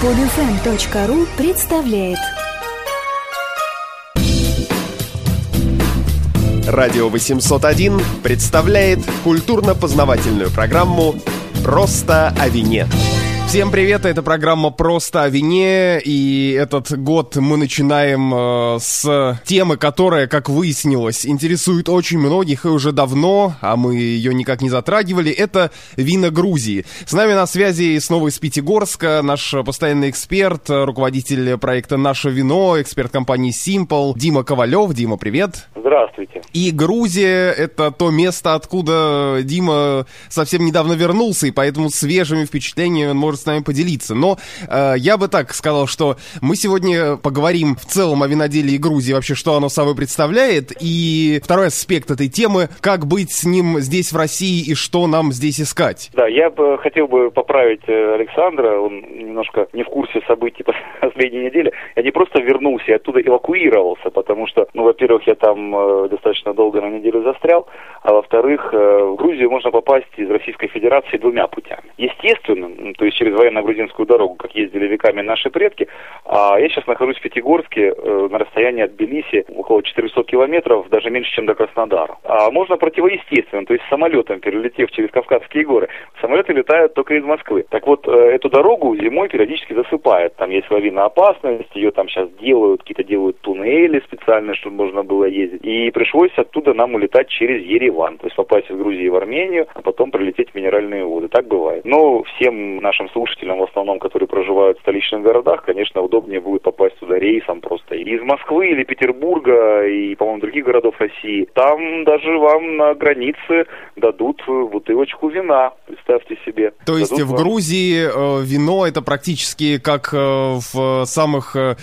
Подфм.ру представляет Радио 801 представляет культурно-познавательную программу «Просто о вине». Всем привет, это программа «Просто о вине», и этот год мы начинаем э, с темы, которая, как выяснилось, интересует очень многих и уже давно, а мы ее никак не затрагивали, это вина Грузии. С нами на связи снова из Пятигорска наш постоянный эксперт, руководитель проекта «Наше вино», эксперт компании Simple, Дима Ковалев. Дима, привет. Здравствуйте. И Грузия — это то место, откуда Дима совсем недавно вернулся, и поэтому свежими впечатлениями он может с нами поделиться. Но э, я бы так сказал, что мы сегодня поговорим в целом о виноделии Грузии, вообще, что оно собой представляет, и второй аспект этой темы — как быть с ним здесь, в России, и что нам здесь искать. Да, я бы хотел бы поправить э, Александра, он немножко не в курсе событий последней недели. Я не просто вернулся, я оттуда эвакуировался, потому что, ну, во-первых, я там э, достаточно долго на неделю застрял, а во-вторых, э, в Грузию можно попасть из Российской Федерации двумя путями. Естественно, то есть через военно-грузинскую дорогу, как ездили веками наши предки, а я сейчас нахожусь в Пятигорске э, на расстоянии от Тбилиси около 400 километров, даже меньше, чем до Краснодара. А можно противоестественно, то есть самолетом, перелетев через Кавказские горы. Самолеты летают только из Москвы. Так вот, э, эту дорогу зимой периодически засыпает. Там есть лавина опасность, ее там сейчас делают, какие-то делают туннели специальные, чтобы можно было ездить. И пришлось оттуда нам улетать через Ереван, то есть попасть из Грузии в Армению, а потом прилететь в Минеральные воды. Так бывает. Но всем нашим слушателям, в основном, которые проживают в столичных городах, конечно, удобнее будет попасть туда рейсом просто из Москвы или Петербурга и, по-моему, других городов России. Там даже вам на границе дадут бутылочку вина, представьте себе. То есть дадут в вам... Грузии э, вино это практически как э, в самых э,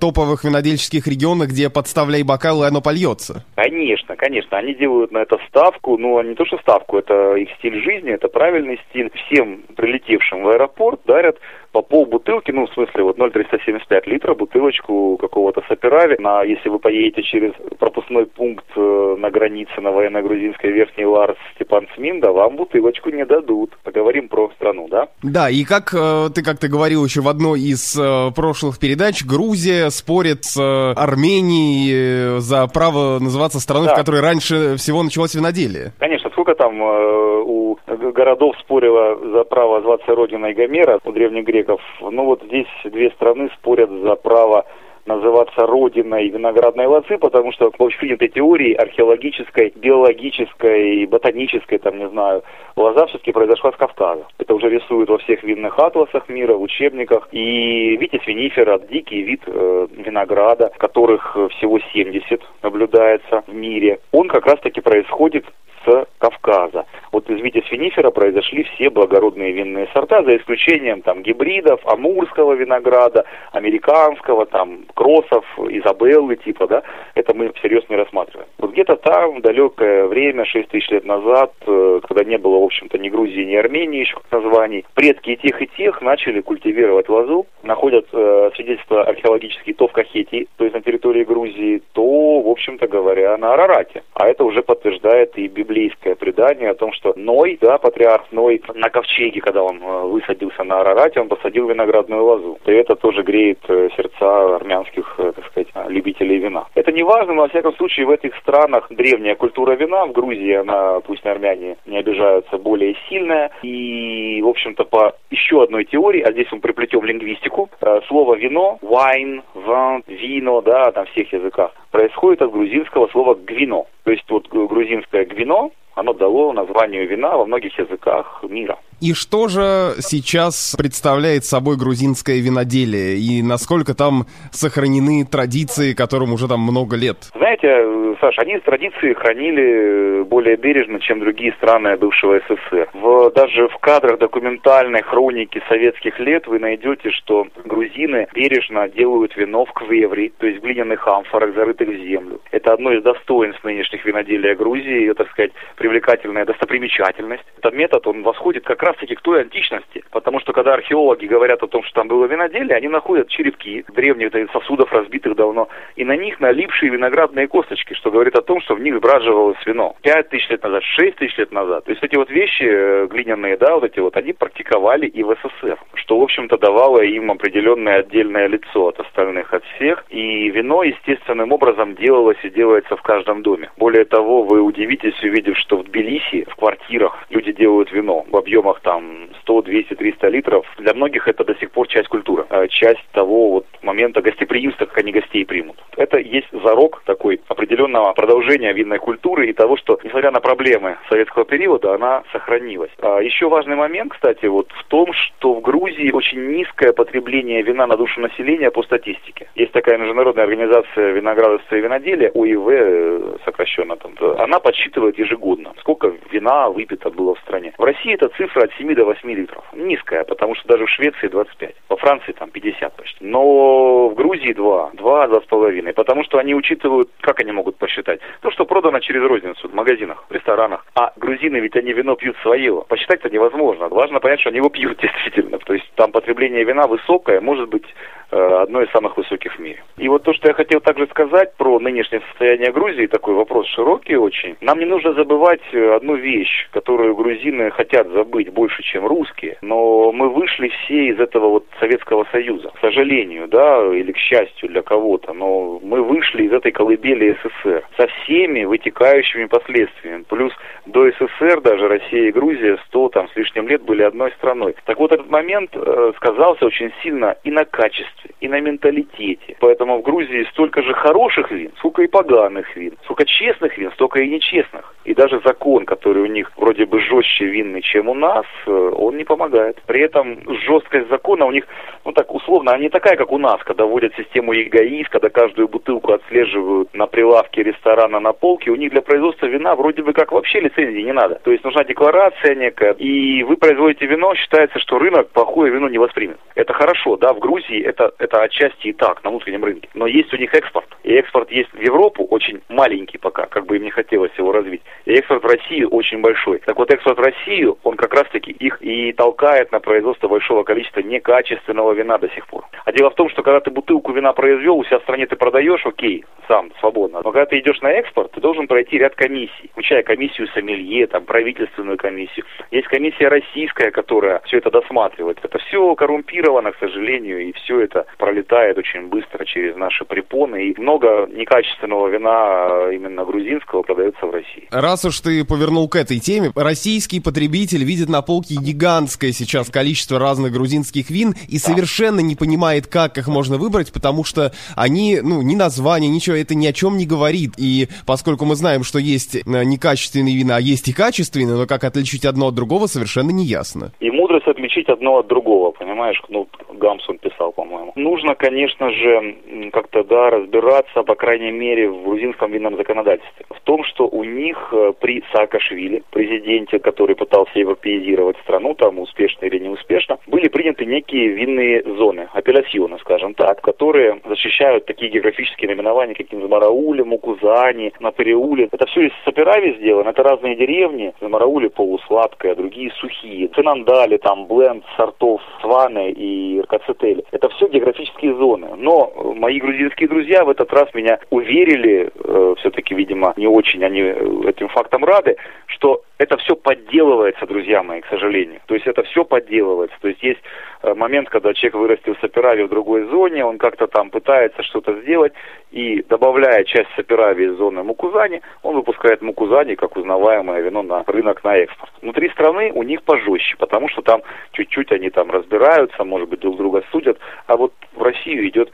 топовых винодельческих регионах, где подставляй бокал, и оно польется. Конечно, конечно. Они делают на это ставку. Ну, не то, что ставку, это их стиль жизни, это правильный стиль. Всем прилетевшим в аэропорт дарят по пол бутылки, ну, в смысле, вот 0,375 литра, бутылочку какого-то саперави. На, если вы поедете через пропускной пункт э, на границе на военно-грузинской Верхней Ларс Степан Сминда, вам бутылочку не дадут. Поговорим про страну, да? Да, и как э, ты как ты говорил еще в одной из э, прошлых передач, Грузия спорит с Арменией за право называться страной, Да. в которой раньше всего началось виноделие. Конечно, сколько там у городов спорило за право зваться родиной Гомера у древних греков. Ну вот здесь две страны спорят за право называться родиной виноградной лозы, потому что в общепринятой теории археологической, биологической, ботанической, там, не знаю, лоза все-таки произошла с Кавказа. Это уже рисуют во всех винных атласах мира, в учебниках. И витис винифера, дикий вид э, винограда, которых всего 70 наблюдается в мире, он как раз-таки происходит с Кавказа. Вот из витис винифера произошли все благородные винные сорта, за исключением там гибридов, амурского винограда, американского, там кроссов, изабеллы типа, да, это мы всерьез не рассматриваем. Вот где-то там, в далекое время, 6 тысяч лет назад, э, когда не было, в общем-то, ни Грузии, ни Армении еще как названий, предки и тех, и тех начали культивировать лозу, находят э, свидетельства археологические то в Кахетии, то есть на территории Грузии, то, в общем-то говоря, на Арарате. А это уже подтверждает и библейское предание о том, что Ной, да, патриарх Ной, на ковчеге, когда он э, высадился на Арарате, он посадил виноградную лозу. И это тоже греет э, сердца армянских, э, так сказать, любителей вина. Это не важно, но, во всяком случае, в этих странах древняя культура вина, в Грузии она, пусть на армяне не обижаются, более сильная. И, в общем-то, по еще одной теории, а здесь мы приплетем лингвистику, слово вино, wine, vin, вино, да, на всех языках, происходит от грузинского слова гвино. То есть вот гру- грузинское гвино, оно дало название вина во многих языках мира. И что же сейчас представляет собой грузинское виноделие? И насколько там сохранены традиции, которым уже там много лет? Знаете, э, Саш, они традиции хранили э, более бережно, чем другие страны бывшего СССР. В, даже в кадрах документальной хроники советских лет вы найдете, что грузины бережно делают вино в квевре, то есть в глиняных амфорах, зарытых в землю. Это одно из достоинств нынешних виноделия Грузии, ее, так сказать, привлекательная достопримечательность. Этот метод, он восходит как раз раз-таки к той античности. Потому что когда археологи говорят о том, что там было виноделие, они находят черепки древних сосудов, разбитых давно, и на них налипшие виноградные косточки, что говорит о том, что в них сбраживалось вино. Пять тысяч лет назад, шесть тысяч лет назад. То есть эти вот вещи э, глиняные, да, вот эти вот, они практиковали и в СССР, что, в общем-то, давало им определенное отдельное лицо от остальных, от всех. И вино естественным образом делалось и делается в каждом доме. Более того, вы удивитесь, увидев, что в Тбилиси, в квартирах люди делают вино в объемах там 100, 200, 300 литров. Для многих это до сих пор часть культуры, а часть того вот момента гостеприимства, как они гостей примут. Это есть зарок такой определенного продолжения винной культуры и того, что, несмотря на проблемы советского периода, она сохранилась. А еще важный момент, кстати, вот в том, что в Грузии очень низкое потребление вина на душу населения по статистике. Есть такая международная организация виноградарства и виноделия, УИВ э, сокращенно там, она подсчитывает ежегодно, сколько вина выпито было в стране. В России эта цифра от 7 до 8 литров. Низкая, потому что даже в Швеции 25. Во Франции там 50 почти. Но в Грузии 2, 2, 2,5. Потому что они учитывают, как они могут посчитать? То, что продано через розницу в магазинах, в ресторанах. А грузины ведь они вино пьют свое. Посчитать-то невозможно. Важно понять, что они его пьют действительно. То есть там потребление вина высокое, может быть э, одно из самых высоких в мире. И вот то, что я хотел также сказать про нынешнее состояние Грузии, такой вопрос широкий очень. Нам не нужно забывать э, одну вещь, которую грузины хотят забыть больше, чем русские. Но мы вышли все из этого вот Советского Союза. К сожалению, да, или к счастью для кого-то, но мы вышли из этой колыбели СССР со всеми вытекающими последствиями. Плюс до СССР даже Россия и Грузия 100 там с лишним лет были одной страной. Так вот этот момент э, сказался очень сильно и на качестве, и на менталитете. Поэтому в Грузии столько же хороших вин, сколько и поганых вин. Сколько честных вин, столько и нечестных. И даже закон, который у них вроде бы жестче винный, чем у нас, э, он не помогает. При этом жесткость закона у них, ну так условно, она не такая, как у нас, когда вводят систему ЕГАИС, когда каждую бутылку отслеживают на прилавке ресторана на полке. У них для производства вина вроде бы как вообще лицензии не надо. То есть нужна декларация некая, и вы производите вино, считается, что рынок плохое вино не воспримет. Это хорошо, да, в Грузии это, это отчасти и так, на внутреннем рынке. Но есть у них экспорт. И экспорт есть в Европу, очень маленький пока, как бы им не хотелось его развить. И экспорт в Россию очень большой. Так вот, экспорт в Россию, он как раз-таки их и толкает на производство большого количества некачественного вина до сих пор. А дело в том, что когда ты бутылку вина произвел, у себя в стране ты продаешь, окей, сам, свободно. Но когда ты идешь на экспорт, ты должен пройти ряд комиссий, включая комиссию сомелье, там, правительственную комиссию. Есть комиссия российская, которая все это досматривает. Это все коррумпировано, к сожалению, и все это пролетает очень быстро через наши препоны. И много некачественного вина именно грузинского продается в России. Раз уж ты повернул к этой теме, российский потребитель видит на полке гигантское сейчас количество разных грузинских вин и совершенно не понимает, как их можно выбрать, потому что они, ну, ни название, ничего, это ни о чем не говорит. И поскольку мы знаем, что есть э, некачественные вина, а есть и качественные, но как отличить одно от другого, совершенно не ясно. И мудрость отличить одно от другого, понимаешь? Ну, Гамсун писал, по-моему. Нужно, конечно же, как-то, да, разбираться, по крайней мере, в грузинском винном законодательстве. В том, что у них э, при Саакашвили, президенте, который пытался европеизировать страну, там успешно или неуспешно, были приняты некие винные зоны, апелляционы, скажем так, которые защищают такие географические наименования, как Замарауле, Мукузани, Напереуле. Это все из Саперави сделано, это разные деревни. Замарауле полусладкая, другие сухие. Цинандали, там бленд сортов Сваны и Ркацетели. Это все географические зоны. Но мои грузинские друзья в этот раз меня уверили, э, все-таки, видимо, не очень они э, этим фактом рады, что это все подделывается, друзья мои, к сожалению. То есть это все подделывается. То есть есть э, момент, когда человек вырастил саперави в другой зоне, он как-то там пытается что-то сделать, и добавляя часть саперави из зоны Мукузани, он выпускает Мукузани как узнаваемое вино на рынок на экспорт. Внутри страны у них пожестче, потому что там чуть-чуть они там разбираются, может быть, друг друга судят, а вот в Россию идет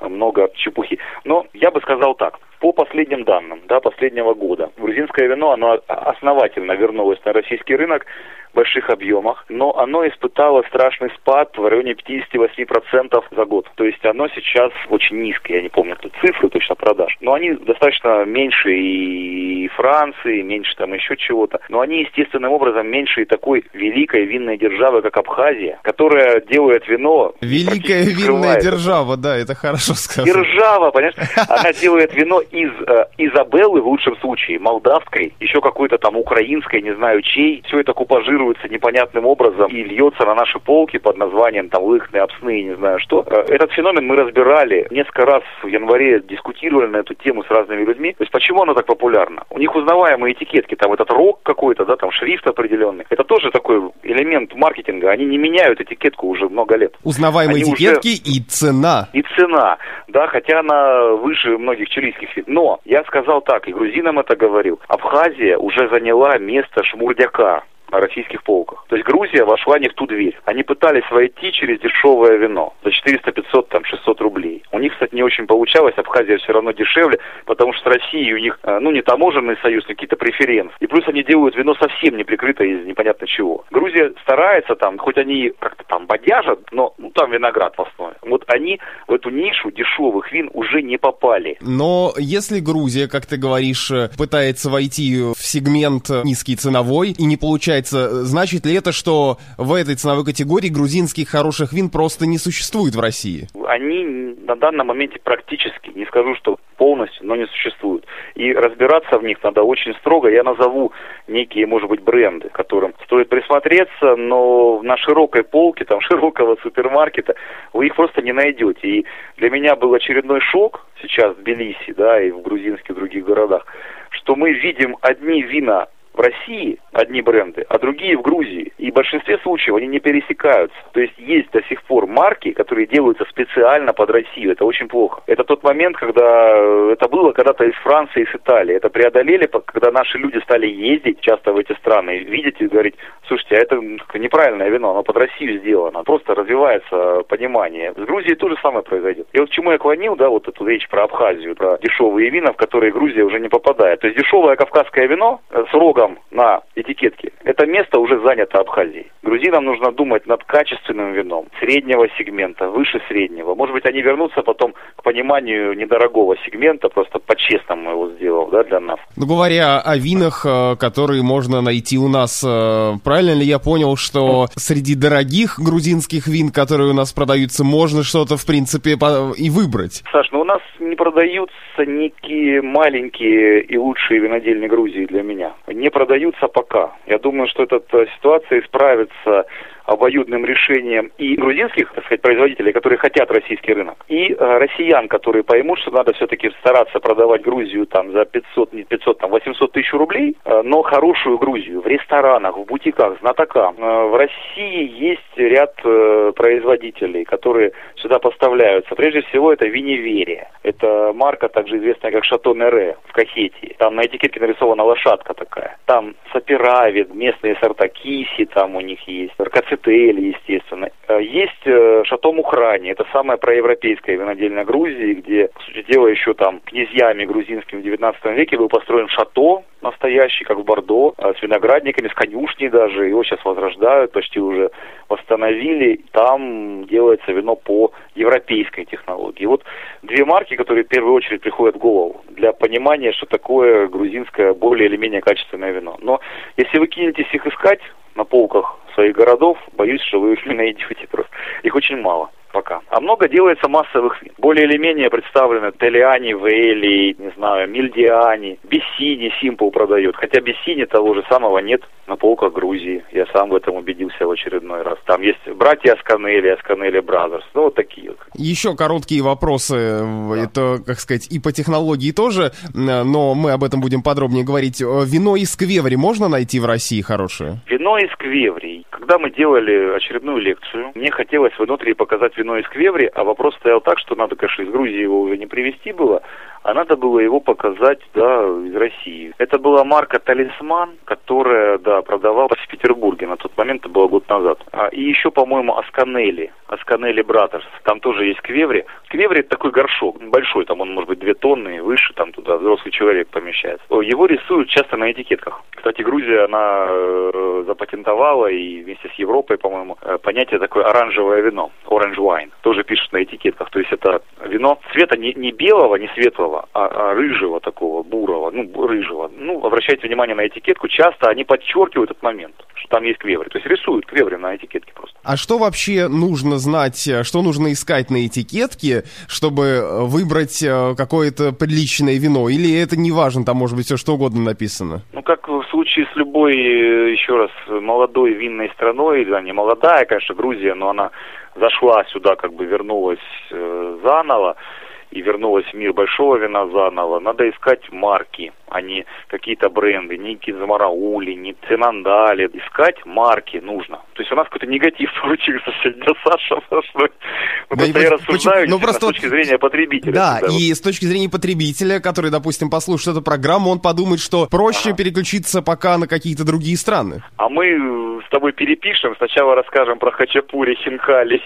много чепухи. Но я бы сказал так, по последним данным, да, последнего года, грузинское вино, оно основательно вернулось на российский рынок больших объемах, но оно испытало страшный спад в районе 58% за год. То есть оно сейчас очень низкое, я не помню тут цифры точно продаж, но они достаточно меньше и Франции, меньше там еще чего-то, но они естественным образом меньше и такой великой винной державы, как Абхазия, которая делает вино... Великая винная держава, да, это хорошо сказано. Держава, понимаешь? Она делает вино из э, Изабеллы в лучшем случае, молдавской, еще какой-то там украинской, не знаю чей, все это купажирует транспортируется непонятным образом и льется на наши полки под названием там лыхные, обсны, не знаю что. Э, этот феномен мы разбирали несколько раз в январе, дискутировали на эту тему с разными людьми. То есть почему оно так популярно? У них узнаваемые этикетки, там этот рок какой-то, да, там шрифт определенный. Это тоже такой элемент маркетинга. Они не меняют этикетку уже много лет. Узнаваемые Они этикетки уже... и цена. И цена, да, хотя она выше многих чилийских. Но я сказал так, и грузинам это говорил. Абхазия уже заняла место шмурдяка на российских полках. То есть Грузия вошла не в ту дверь. Они пытались войти через дешевое вино за 400, 500, там, 600 рублей. У них, кстати, не очень получалось. Абхазия все равно дешевле, потому что с Россией у них, э, ну, не таможенный союз, какие-то преференции. И плюс они делают вино совсем не прикрытое из непонятно чего. Грузия старается там, хоть они как-то там бодяжат, но ну, там виноград в основе. Вот они в эту нишу дешевых вин уже не попали. Но если Грузия, как ты говоришь, э, пытается войти в сегмент низкий ценовой и не получается получается, значит ли это, что в этой ценовой категории грузинских хороших вин просто не существует в России? Они на данном моменте практически, не скажу, что полностью, но не существуют. И разбираться в них надо очень строго. Я назову некие, может быть, бренды, которым стоит присмотреться, но на широкой полке, там, широкого супермаркета вы их просто не найдете. И для меня был очередной шок сейчас в Тбилиси, да, и в грузинских других городах, что мы видим одни вина в России одни бренды, а другие в Грузии. И в большинстве случаев они не пересекаются. То есть есть до сих пор марки, которые делаются специально под Россию. Это очень плохо. Это тот момент, когда э, это было когда-то из Франции, из Италии. Это преодолели, когда наши люди стали ездить часто в эти страны, видеть и говорить, слушайте, а это неправильное вино, оно под Россию сделано. Просто развивается понимание. С Грузией то же самое произойдет. И вот к чему я клонил, да, вот эту речь про Абхазию, про дешевые вина, в которые Грузия уже не попадает. То есть дешевое кавказское вино с рогом рогом на этикетке, это место уже занято Абхазией. Грузинам нужно думать над качественным вином, среднего сегмента, выше среднего. Может быть, они вернутся потом к пониманию недорогого сегмента, просто по-честному его сделал, да, для нас. Ну, говоря о винах, э, которые можно найти у нас, э, правильно ли я понял, что среди дорогих грузинских вин, которые у нас продаются, можно что-то, в принципе, и выбрать? Саш, ну у нас не продаются некие маленькие и лучшие винодельни Грузии для меня. Не продаются пока. Я думаю, что эта ситуация исправится обоюдным решением и грузинских, так сказать, производителей, которые хотят российский рынок, и э, россиян, которые поймут, что надо все-таки стараться продавать Грузию там за 500, не 500, там 800 тысяч рублей, э, но хорошую Грузию в ресторанах, в бутиках, знатокам. Э, в России есть ряд производителей, которые сюда поставляются. Прежде всего, это Виневерия. Это марка, также известная как Шато Нере в Кахетии. Там на этикетке нарисована лошадка такая. Там Саперави, местные сорта Киси там у них есть. РКЦ ЦТЛ, естественно. Э, есть э, Шато Мухрани, это самая проевропейская винодельня Грузии, где, по сути дела, еще там князьями грузинскими в 19 веке был построен шато настоящий, как в Бордо, э, с виноградниками, с конюшней даже. Его сейчас возрождают, почти уже восстановили. Там делается вино по европейской технологии. Вот две марки, которые в первую очередь приходят в голову для понимания, что такое грузинское более или менее качественное вино. Но если вы кинетесь их искать на полках своих городов, боюсь, что вы их не найдете просто. Их очень мало пока. А много делается массовых вин. Более или менее представлены Teliani Valley, не знаю, Мильдиани, Бесини Simple продает. Хотя Бесини того же самого нет на полках Грузии. Я сам в этом убедился в очередной раз. Там есть братья Асканели, Askaneli Brothers. Ну, вот такие вот. Еще короткие вопросы. Да. Это, как сказать, и по технологии тоже, но мы об этом будем подробнее говорить. Вино из Квеври можно найти в России хорошее? Вино из Квеври. Когда мы делали очередную лекцию, мне хотелось внутри показать вино из Квеври, а вопрос стоял так, что надо, конечно, из Грузии его уже не привезти было, а надо было его показать, да, из России. Это была марка «Талисман», которая, да, продавалась в Петербурге, на тот момент это было год назад. А, и еще, по-моему, Асканели, Асканели Братерс, там тоже есть Квеври. Квеври это такой горшок, большой, там он может быть две тонны и выше, там туда взрослый человек помещается. Его рисуют часто на этикетках. Кстати, Грузия, она э, запатентовала и вместе с Европой, по-моему, э, понятие такое оранжевое вино, orange wine, тоже пишут на этикетках. То есть это вино цвета не, не белого, не светлого, белого, а, а рыжего такого, бурого, ну, рыжего. Ну, обращайте внимание на этикетку, часто они подчеркивают этот момент, что там есть квеври. То есть рисуют квеври на этикетке просто. А что вообще нужно знать, что нужно искать на этикетке, чтобы выбрать э, какое-то приличное вино? Или это не важно, там может быть все что угодно написано? Ну, как в случае с любой, э, еще раз, молодой винной страной, или не молодая, конечно, Грузия, но она зашла сюда, как бы вернулась э, заново и вернулась в мир большого вина заново, надо искать марки, а не какие-то бренды, ни Кинзамараули, ни Цинандали. Искать марки нужно. То есть у нас какой-то негатив получился сегодня, Саша. Ну, да я рассуждаю ну, просто... с точки зрения потребителя. Да, всегда. и с точки зрения потребителя, который, допустим, послушает эту программу, он подумает, что проще ага. переключиться пока на какие-то другие страны. А мы с тобой перепишем, сначала расскажем про хачапури, хинкали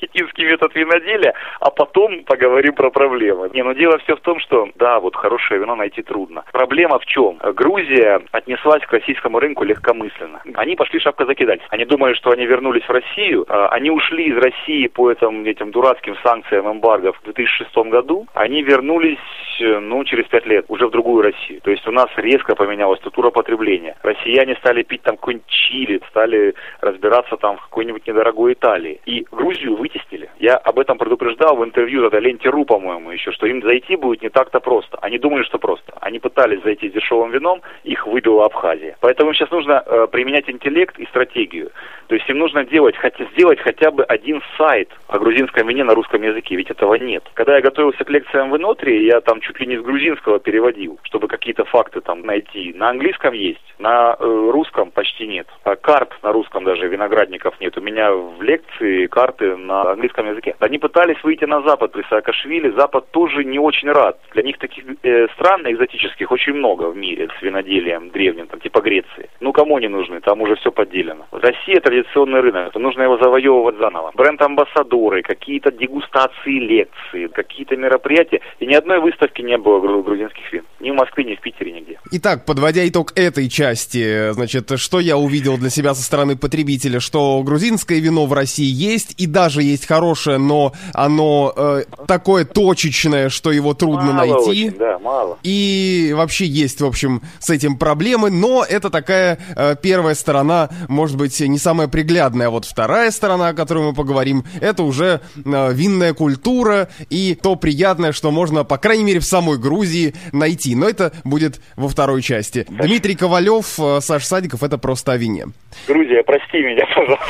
хитинский метод виноделия, а потом поговорим про проблемы. Не, ну дело все в том, что, да, вот хорошее вино найти трудно. Проблема в чем? Грузия отнеслась к российскому рынку легкомысленно. Они пошли шапка закидать. Они думали, что они вернулись в Россию. А, они ушли из России по этим, этим дурацким санкциям эмбарго в 2006 году. Они вернулись, ну, через пять лет, уже в другую Россию. То есть у нас резко поменялась структура потребления. Россияне стали пить там какой-нибудь чили, стали разбираться там в какой-нибудь недорогой Италии. И Грузию вытеснили. Я об этом предупреждал в интервью тогда Ленте Ру, по-моему, еще, что им зайти будет не так-то просто. Они думали, что просто. Они пытались зайти с дешевым вином, их выбила Абхазия. Поэтому им сейчас нужно э, применять интеллект и стратегию. То есть им нужно делать, хотя, сделать хотя бы один сайт о грузинском вине на русском языке, ведь этого нет. Когда я готовился к лекциям в Инотре, я там чуть ли не с грузинского переводил, чтобы какие-то факты там найти. На английском есть, на э, русском почти нет. А карт на русском даже, виноградников нет. У меня в лекции карт карты на английском языке. Они пытались выйти на Запад при Саакашвили. Запад тоже не очень рад. Для них таких э, стран экзотических очень много в мире с виноделием древним, там, типа Греции. Ну, кому они нужны? Там уже все подделено. Россия традиционный рынок. Нужно его завоевывать заново. Бренд-амбассадоры, какие-то дегустации лекции, какие-то мероприятия. И ни одной выставки не было грузинских вин. Ни в Москве, ни в Питере, нигде. Итак, подводя итог этой части, значит, что я увидел для себя со стороны потребителя, что грузинское вино в России есть, и даже есть хорошее, но оно э, такое точечное, что его трудно мало найти. Очень, да, мало. И вообще есть, в общем, с этим проблемы, но это такая э, первая сторона, может быть, не самая приглядная. А вот вторая сторона, о которой мы поговорим, это уже э, винная культура и то приятное, что можно, по крайней мере, в самой Грузии найти. Но это будет во второй части. Саша. Дмитрий Ковалев, э, Саш Садиков, это просто о вине. Грузия, прости меня, пожалуйста.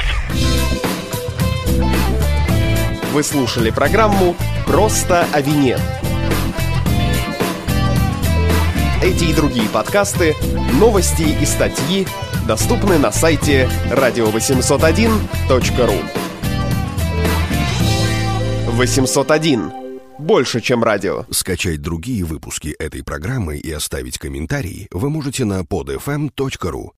Вы слушали программу «Просто о вине». Эти и другие подкасты, новости и статьи доступны на сайте radio801.ru 801. Больше, чем радио. Скачать другие выпуски этой программы и оставить комментарии вы можете на podfm.ru.